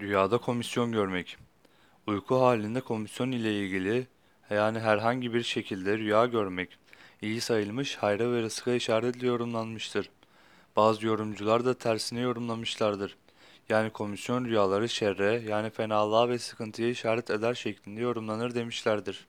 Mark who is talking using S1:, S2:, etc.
S1: Rüyada komisyon görmek. Uyku halinde komisyon ile ilgili yani herhangi bir şekilde rüya görmek iyi sayılmış, hayra ve rızka işaretli yorumlanmıştır. Bazı yorumcular da tersine yorumlamışlardır. Yani komisyon rüyaları şerre yani fenalığa ve sıkıntıya işaret eder şeklinde yorumlanır demişlerdir.